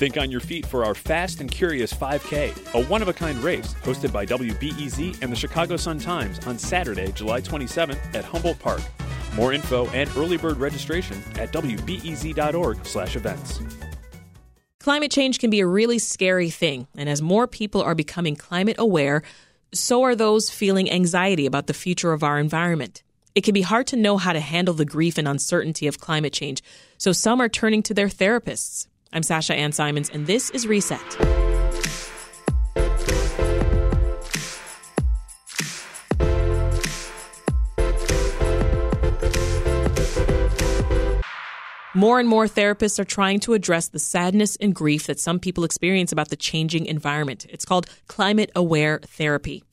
Think on your feet for our Fast and Curious 5K, a one of a kind race hosted by WBEZ and the Chicago Sun-Times on Saturday, July 27th at Humboldt Park. More info and early bird registration at wbez.org/events. Climate change can be a really scary thing, and as more people are becoming climate aware, so are those feeling anxiety about the future of our environment. It can be hard to know how to handle the grief and uncertainty of climate change, so some are turning to their therapists. I'm Sasha Ann Simons, and this is Reset. More and more therapists are trying to address the sadness and grief that some people experience about the changing environment. It's called climate aware therapy.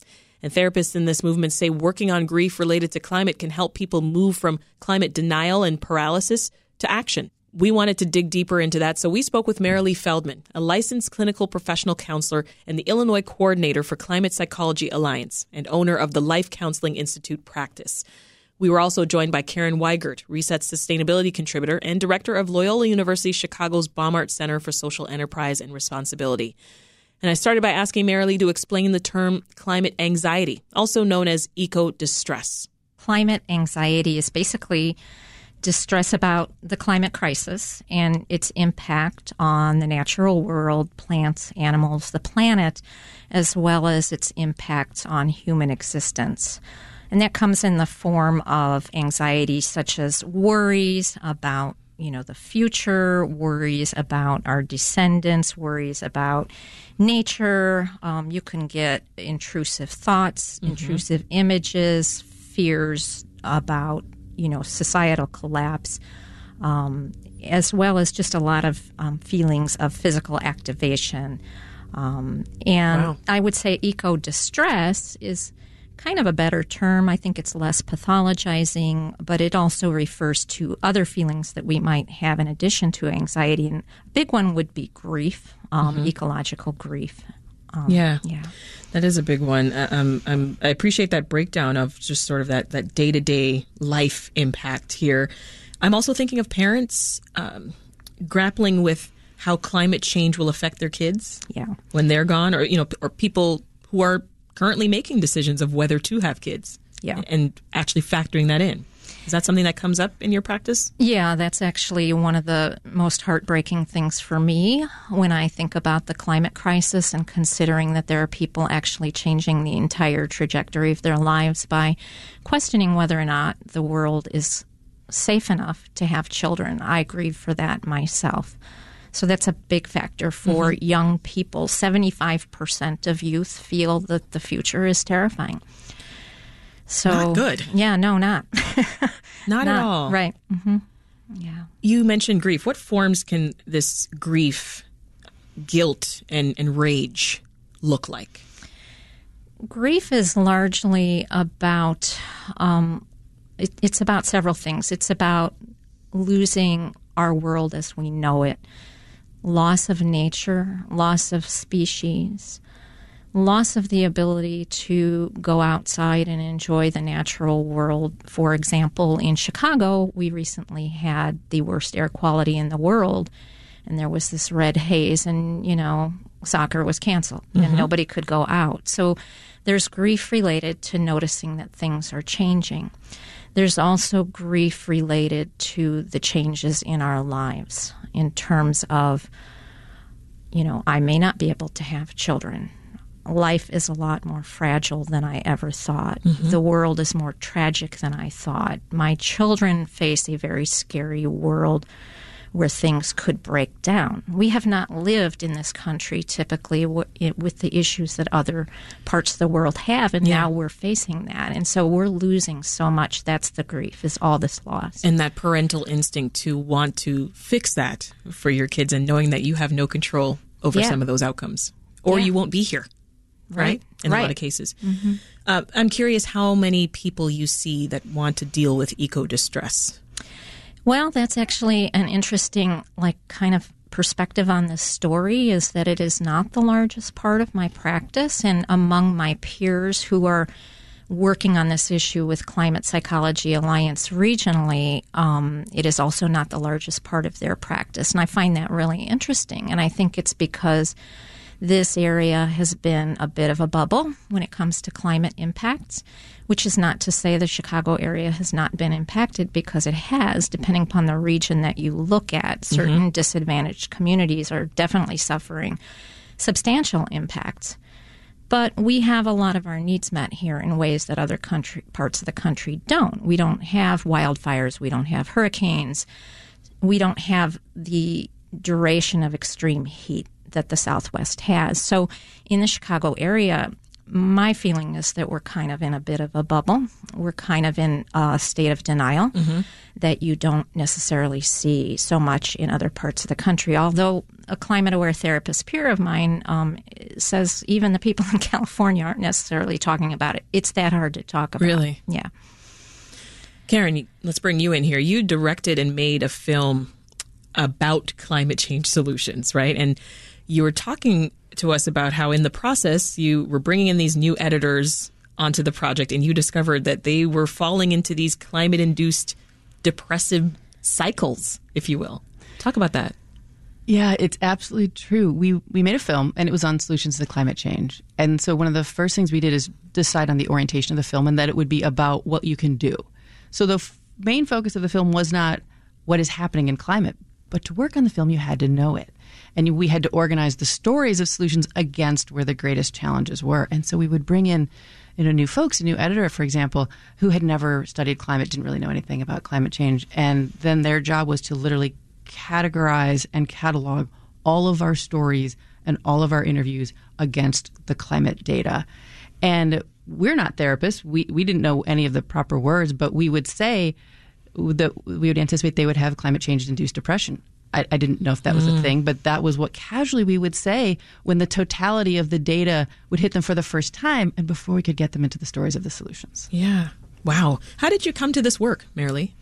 And therapists in this movement say working on grief related to climate can help people move from climate denial and paralysis to action we wanted to dig deeper into that, so we spoke with Marilee Feldman, a licensed clinical professional counselor and the Illinois coordinator for Climate Psychology Alliance and owner of the Life Counseling Institute practice. We were also joined by Karen Weigert, Reset's sustainability contributor and director of Loyola University Chicago's Baumhart Center for Social Enterprise and Responsibility. And I started by asking Marilee to explain the term climate anxiety, also known as eco distress. Climate anxiety is basically distress about the climate crisis and its impact on the natural world, plants, animals, the planet, as well as its impact on human existence. And that comes in the form of anxiety such as worries about you know the future worries about our descendants worries about nature um, you can get intrusive thoughts mm-hmm. intrusive images fears about you know societal collapse, um, as well as just a lot of um, feelings of physical activation. Um, and wow. I would say eco distress is kind of a better term. I think it's less pathologizing, but it also refers to other feelings that we might have in addition to anxiety. And a big one would be grief, um, mm-hmm. ecological grief. Um, yeah, yeah, that is a big one. Uh, um, um, I appreciate that breakdown of just sort of that that day to day life impact here. I'm also thinking of parents um, grappling with how climate change will affect their kids. Yeah, when they're gone, or you know, or people who are currently making decisions of whether to have kids. Yeah, and actually factoring that in. Is that something that comes up in your practice? Yeah, that's actually one of the most heartbreaking things for me when I think about the climate crisis and considering that there are people actually changing the entire trajectory of their lives by questioning whether or not the world is safe enough to have children. I grieve for that myself. So that's a big factor for mm-hmm. young people. 75% of youth feel that the future is terrifying. So not good. Yeah, no, not. not, not, at all. Right. Mm-hmm. Yeah. You mentioned grief. What forms can this grief, guilt, and, and rage look like? Grief is largely about, um, it, it's about several things. It's about losing our world as we know it, loss of nature, loss of species, loss of the ability to go outside and enjoy the natural world. For example, in Chicago, we recently had the worst air quality in the world, and there was this red haze, and, you know, soccer was canceled mm-hmm. and nobody could go out. So there's grief related to noticing that things are changing. There's also grief related to the changes in our lives in terms of, you know, I may not be able to have children life is a lot more fragile than I ever thought. Mm-hmm. The world is more tragic than I thought. My children face a very scary world where things could break down. We have not lived in this country typically with the issues that other parts of the world have, and yeah. now we're facing that. And so we're losing so much. That's the grief, is all this loss. And that parental instinct to want to fix that for your kids and knowing that you have no control over yeah. some of those outcomes or Yeah. you won't be here. Right. Right. In a lot of cases. Uh, I'm curious how many people you see that want to deal with eco distress. Well, that's actually an interesting, like, kind of perspective on this story is that it is not the largest part of my practice. And among my peers who are working on this issue with Climate Psychology Alliance regionally, um, it is also not the largest part of their practice. And I find that really interesting. And I think it's because this area has been a bit of a bubble when it comes to climate impacts, which is not to say the Chicago area has not been impacted because it has, depending upon the region that you look at. Mm-hmm. Certain disadvantaged communities are definitely suffering substantial impacts. But we have a lot of our needs met here in ways that other country, parts of the country don't. We don't have wildfires, we don't have hurricanes, we don't have the duration of extreme heat that the Southwest has. So in the Chicago area, my feeling is that we're kind of in a bit of a bubble. We're kind of in a state of denial that you don't necessarily see so much in other parts of the country. Although a climate aware therapist peer of mine um, says even the people in California aren't necessarily talking about it. It's that hard to talk about. Really? Yeah. Karen, let's bring you in here. You directed and made a film about climate change solutions, right? And you were talking to us about how in the process you were bringing in these new editors onto the project and you discovered that they were falling into these climate induced depressive cycles, if you will. Talk about that. Yeah, it's absolutely true. We we made a film and it was on solutions to climate change. And so one of the first things we did is decide on the orientation of the film and that it would be about what you can do. So the f- main focus of the film was not what is happening in climate, but to work on the film you had to know it. And we had to organize the stories of solutions against where the greatest challenges were. And so we would bring in you know, new folks, a new editor, for example, who had never studied climate, didn't really know anything about climate change. And then their job was to literally categorize and catalog all of our stories and all of our interviews against the climate data. And we're not therapists. We, we didn't know any of the proper words, but we would say that we would anticipate they would have climate change induced depression. I, I didn't know if that was a thing, but that was what casually we would say when the totality of the data would hit them for the first time and before we could get them into the stories of the solutions. Yeah. Wow. How did you come to this work, Marilee?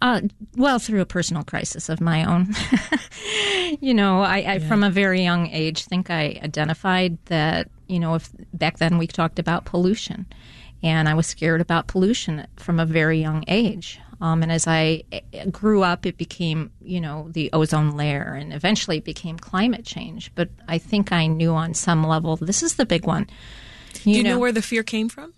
Uh, well, through a personal crisis of my own. you know, I, I from a very young age think I identified that, you know, if back then we talked about pollution, and I was scared about pollution from a very young age. Um, and as I eh, grew up, it became, you know, the ozone layer, and eventually it became climate change. But I think I knew on some level this is the big one. Do you know, where the fear came from?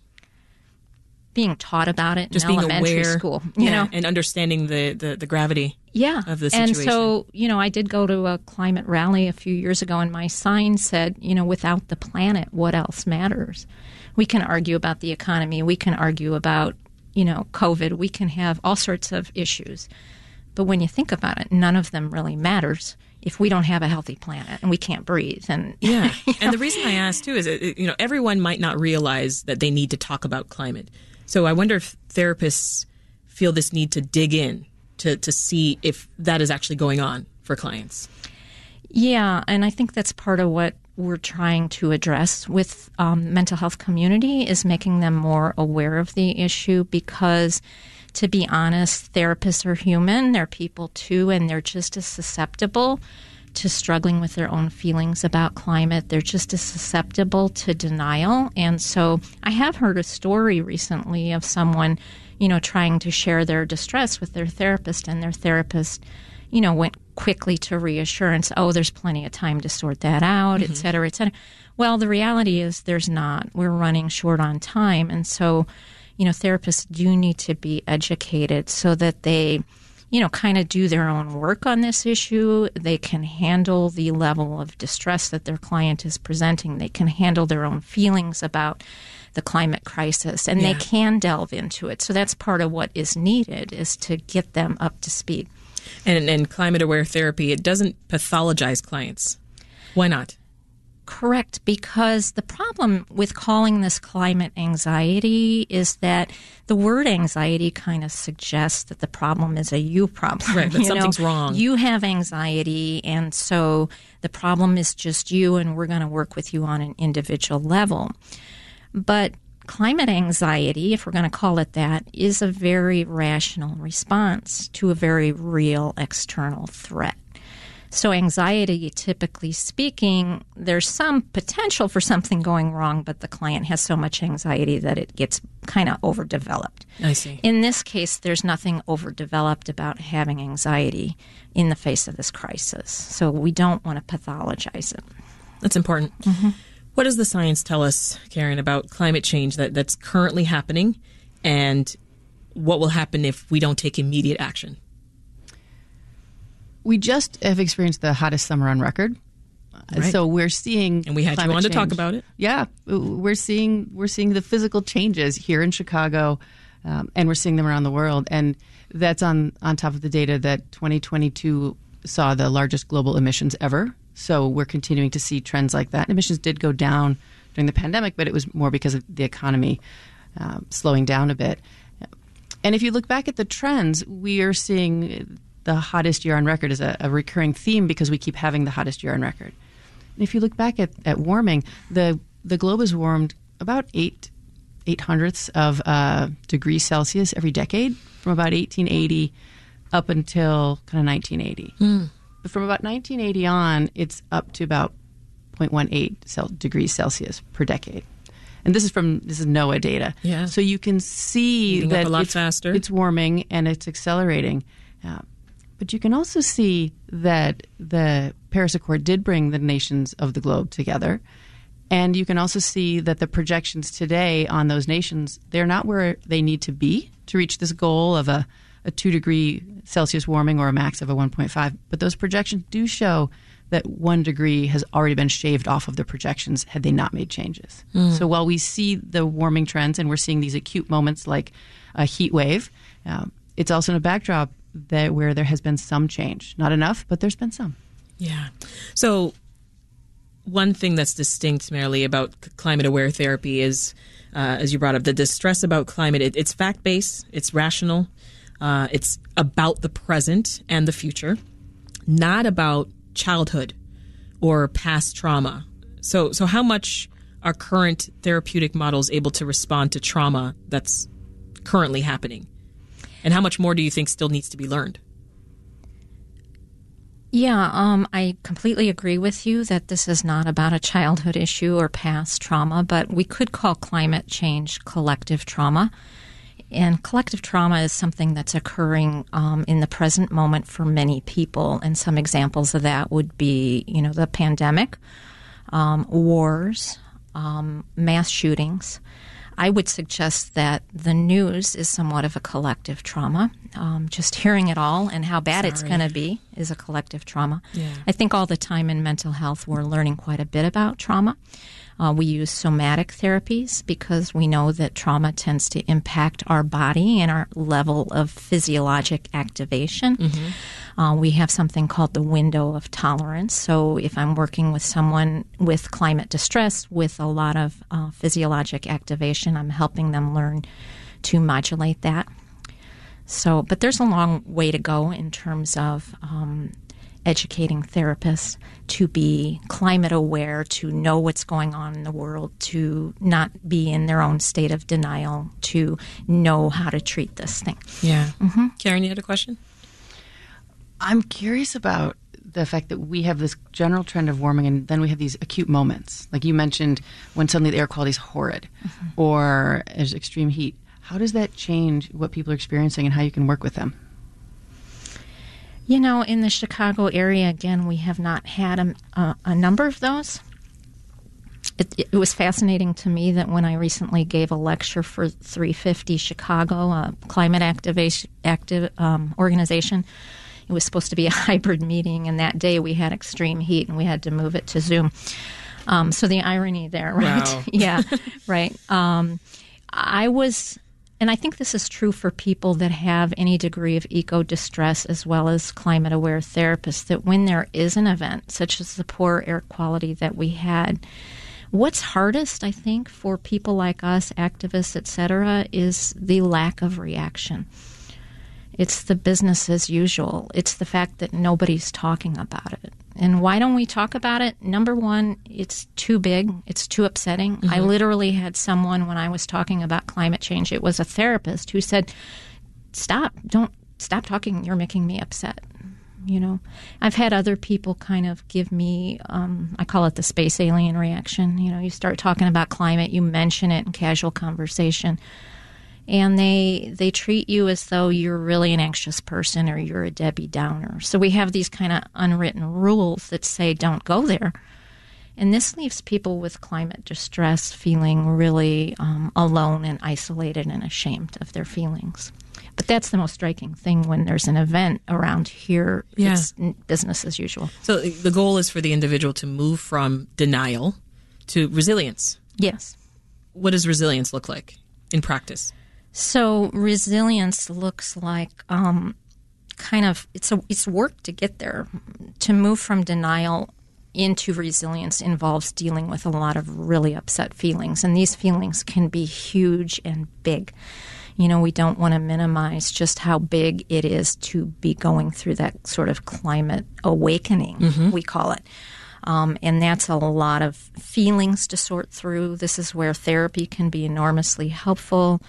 being taught about it Just in elementary aware, school, you yeah, know, and understanding the, the, the gravity. yeah. of the And so, you know, I did go to a climate rally a few years ago, and my sign said, you know, without the planet, what else matters? We can argue about the economy, we can argue about, you know, COVID, we can have all sorts of issues. But when you think about it, none of them really matters if we don't have a healthy planet and we can't breathe. And Yeah. and the reason I asked too is, that, you know, everyone might not realize that they need to talk about climate. So I wonder if therapists feel this need to dig in to, to see if that is actually going on for clients. Yeah, and I think that's part of what we're trying to address with um, mental health community is making them more aware of the issue because to be honest therapists are human. They're people too and they're just as susceptible to struggling with their own feelings about climate. They're just as susceptible to denial. And so i have heard a story recently of someone you know trying to share their distress with their therapist and their therapist you know, went quickly to reassurance, oh, there's plenty of time to sort that out, et mm-hmm. cetera, et cetera. Well, the reality is there's not. We're running short on time. And so, you know, therapists do need to be educated so that they, you know, kind of do their own work on this issue. They can handle the level of distress that their client is presenting. They can handle their own feelings about the climate crisis and Yeah. they can delve into it. So that's part of what is needed is to get them up to speed. And, and climate aware therapy, it doesn't pathologize clients. Why not? Correct, because the problem with calling this climate anxiety is that the word anxiety kind of suggests that the problem is a you problem. Right, that you know? something's wrong. You have anxiety, and so the problem is just you, and we're going to work with you on an individual level. But climate anxiety, if we're going to call it that, is a very rational response to a very real external threat. So, anxiety, typically speaking, there's some potential for something going wrong, but the client has so much anxiety that it gets kind of overdeveloped. I see. In this case, there's nothing overdeveloped about having anxiety in the face of this crisis. So, we don't want to pathologize it. That's important. Mm-hmm. What does the science tell us, Karen, about climate change that, that's currently happening and what will happen if we don't take immediate action? We just have experienced the hottest summer on record. Right. So we're seeing, And we had you on to talk about it. Yeah, we're seeing we're seeing the physical changes here in Chicago, um, and we're seeing them around the world. And that's on on top of the data that 2022 saw the largest global emissions ever. So we're continuing to see trends like that. Emissions did go down during the pandemic, but it was more because of the economy um, slowing down a bit. And if you look back at the trends, we are seeing the hottest year on record is a, a recurring theme because we keep having the hottest year on record. And if you look back at, at warming, the the globe has warmed about eight eight hundredths of uh, degrees Celsius every decade from about 1880 up until kind of 1980. But from about 1980 on, it's up to about 0.18 degrees Celsius per decade. And this is from this is NOAA data. Yeah. So you can see Heating that it's, faster. it's warming and it's accelerating. Uh, but you can also see that the Paris Accord did bring the nations of the globe together. And you can also see that the projections today on those nations, they're not where they need to be to reach this goal of a, a 2 degree Celsius warming or a max of a 1.5. But those projections do show that 1 degree has already been shaved off of the projections had they not made changes. So while we see the warming trends and we're seeing these acute moments like a heat wave, um, it's also in a backdrop that where there has been some change. Not enough, but there's been some. Yeah. So, one thing that's distinct, Marilee about climate aware therapy is, uh, as you brought up, the distress about climate. It, it's fact based, it's rational, uh, it's about the present and the future, not about childhood or past trauma. So, so how much are current therapeutic models able to respond to trauma that's currently happening? And how much more do you think still needs to be learned? Yeah, um, I completely agree with you that this is not about a childhood issue or past trauma, but we could call climate change collective trauma. And collective trauma is something that's occurring um, in the present moment for many people. And some examples of that would be, you know, the pandemic, um, wars, um, mass shootings. I would suggest that the news is somewhat of a collective trauma. Um, just hearing it all and how bad it's going to be is a collective trauma. Yeah. I think all the time in mental health, we're learning quite a bit about trauma. Uh, we use somatic therapies because we know that trauma tends to impact our body and our level of physiologic activation. Uh, we have something called the window of tolerance. So, if I'm working with someone with climate distress with a lot of uh, physiologic activation, I'm helping them learn to modulate that. So, but there's a long way to go in terms of um, educating therapists to be climate aware, to know what's going on in the world, to not be in their own state of denial, to know how to treat this thing. Yeah. Mm-hmm. Karen, you had a question? I'm curious about the fact that we have this general trend of warming and then we have these acute moments. Like you mentioned, when suddenly the air quality is horrid mm-hmm. or there's extreme heat. How does that change what people are experiencing and how you can work with them? You know, in the Chicago area, again, we have not had a, a, a number of those. It, it was fascinating to me that when I recently gave a lecture for 350 Chicago, a climate activation active um, organization, it was supposed to be a hybrid meeting, and that day we had extreme heat, and we had to move it to Zoom. Um, so the irony there, right? Wow. yeah, right. Um, I was and I think this is true for people that have any degree of eco distress as well as climate aware therapists, that when there is an event, such as the poor air quality that we had, what's hardest, I think, for people like us, activists, etc., is the lack of reaction. It's the business as usual. It's the fact that nobody's talking about it. And why don't we talk about it? Number one, it's too big. It's too upsetting. Mm-hmm. I literally had someone when I was talking about climate change, it was a therapist who said, Stop, don't stop talking. You're making me upset. You know, I've had other people kind of give me, um, I call it the space alien reaction. You know, you start talking about climate, you mention it in casual conversation and they they treat you as though you're really an anxious person or you're a Debbie Downer. So we have these kind of unwritten rules that say don't go there. And this leaves people with climate distress feeling really um, alone and isolated and ashamed of their feelings. But that's the most striking thing when there's an event around here. Yeah. It's business as usual. So the goal is for the individual to move from denial to resilience. Yes. What does resilience look like in practice? So resilience looks like um, kind of it's a it's work to get there. To move from denial into resilience involves dealing with a lot of really upset feelings, and these feelings can be huge and big. You know, we don't want to minimize just how big it is to be going through that sort of climate awakening, mm-hmm. we call it. Um, and that's a lot of feelings to sort through. This is where therapy can be enormously helpful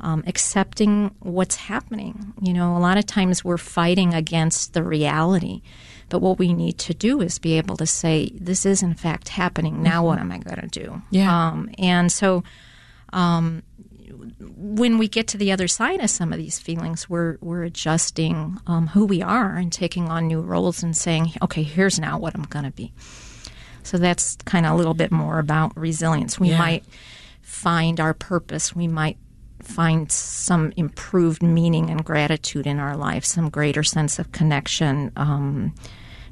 um, accepting what's happening. You know, a lot of times we're fighting against the reality. But what we need to do is be able to say, this is in fact happening. Now, mm-hmm. what am I going to do? Yeah. Um, and so um, when we get to the other side of some of these feelings, we're, we're adjusting um, who we are and taking on new roles and saying, okay, here's now what I'm going to be. So that's kind of a little bit more about resilience. We yeah. might find our purpose. We might find some improved meaning and gratitude in our life, some greater sense of connection. Um,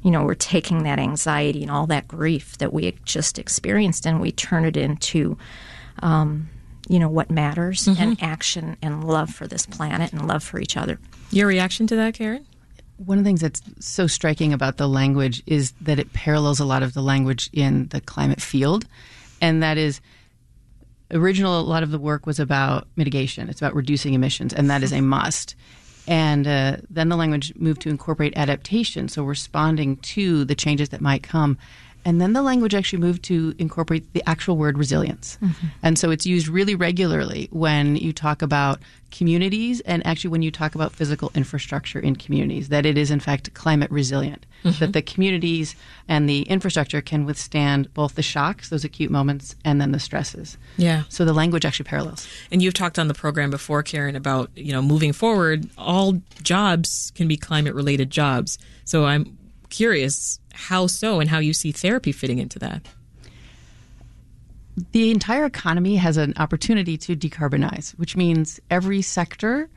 you know, we're taking that anxiety and all that grief that we just experienced and we turn it into, um, you know, what matters mm-hmm. and action and love for this planet and love for each other. Your reaction to that, Karen? One of the things that's so striking about the language is that it parallels a lot of the language in the climate field. And that is, original a lot of the work was about mitigation. It's about reducing emissions, and that is a must. And uh, then the language moved to incorporate adaptation, so responding to the changes that might come. And then the language actually moved to incorporate the actual word resilience. Mm-hmm. And so it's used really regularly when you talk about communities and actually when you talk about physical infrastructure in communities, that it is in fact climate resilient, mm-hmm. that the communities and the infrastructure can withstand both the shocks, those acute moments, and then the stresses. Yeah. So the language actually parallels. And you've talked on the program before, Karen, about, you know, moving forward, all jobs can be climate related jobs. So I'm curious how so and how you see therapy fitting into that. The entire economy has an opportunity to decarbonize, which means every sector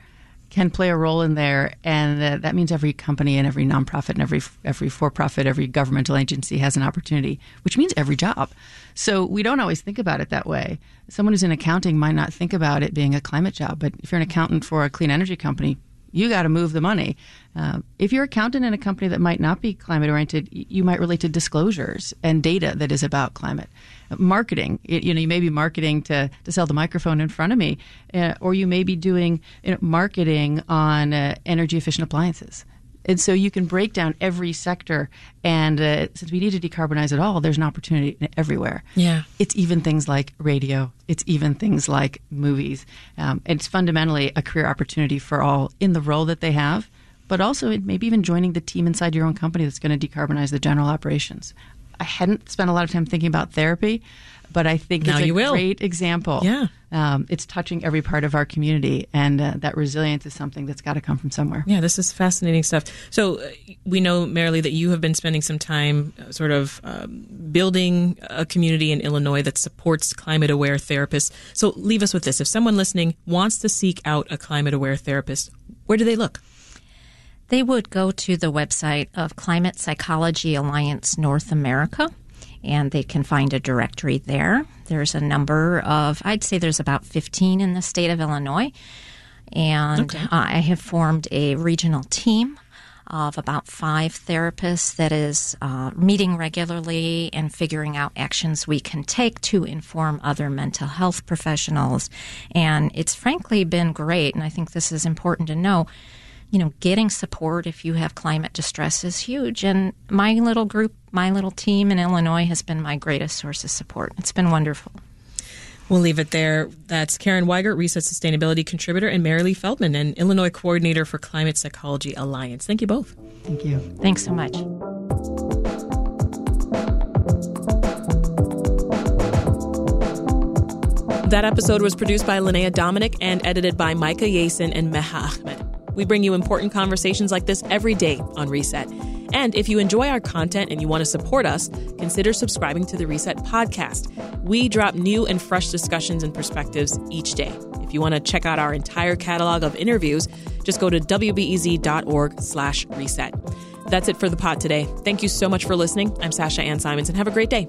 can play a role in there, and uh, that means every company and every nonprofit and every every for-profit, every governmental agency has an opportunity, which means every job. So we don't always think about it that way. Someone who's in accounting might not think about it being a climate job, but if you're an accountant for a clean energy company, you got to move the money. Uh, if you're accountant in a company that might not be climate oriented, you might relate to disclosures and data that is about climate. Marketing, you know, you may be marketing to, to sell the microphone in front of me, uh, or you may be doing you know, marketing on uh, energy efficient appliances. And so you can break down every sector. And uh, since we need to decarbonize it all, there's an opportunity everywhere. Yeah. It's even things like radio, it's even things like movies. Um, it's fundamentally a career opportunity for all in the role that they have, but also maybe even joining the team inside your own company that's going to decarbonize the general operations. I hadn't spent a lot of time thinking about therapy, but I think now it's a great example. Yeah. Um, it's touching every part of our community, and uh, that resilience is something that's got to come from somewhere. Yeah, this is fascinating stuff. So uh, we know, Marilee, that you have been spending some time uh, sort of um, building a community in Illinois that supports climate aware therapists. So leave us with this. If someone listening wants to seek out a climate aware therapist, where do they look? They would go to the website of Climate Psychology Alliance North America and they can find a directory there. There's a number of, I'd say there's about 15 in the state of Illinois. And Okay. uh, I have formed a regional team of about five therapists that is uh, meeting regularly and figuring out actions we can take to inform other mental health professionals. And it's frankly been great. And I think this is important to know. You know, getting support if you have climate distress is huge. And my little group, my little team in Illinois has been my greatest source of support. It's been wonderful. We'll leave it there. That's Karen Weigert, Reset Sustainability Contributor, and Marilee Feldman, an Illinois Coordinator for Climate Psychology Alliance. Thank you both. Thank you. Thanks so much. That episode was produced by Linnea Dominic and edited by Micah Yasin and Meha Ahmed. We bring you important conversations like this every day on Reset. And if you enjoy our content and you want to support us, consider subscribing to the Reset podcast. We drop new and fresh discussions and perspectives each day. If you want to check out our entire catalog of interviews, just go to wbez.org slash reset. That's it for the pod today. Thank you so much for listening. I'm Sasha Ann Simons, and have a great day.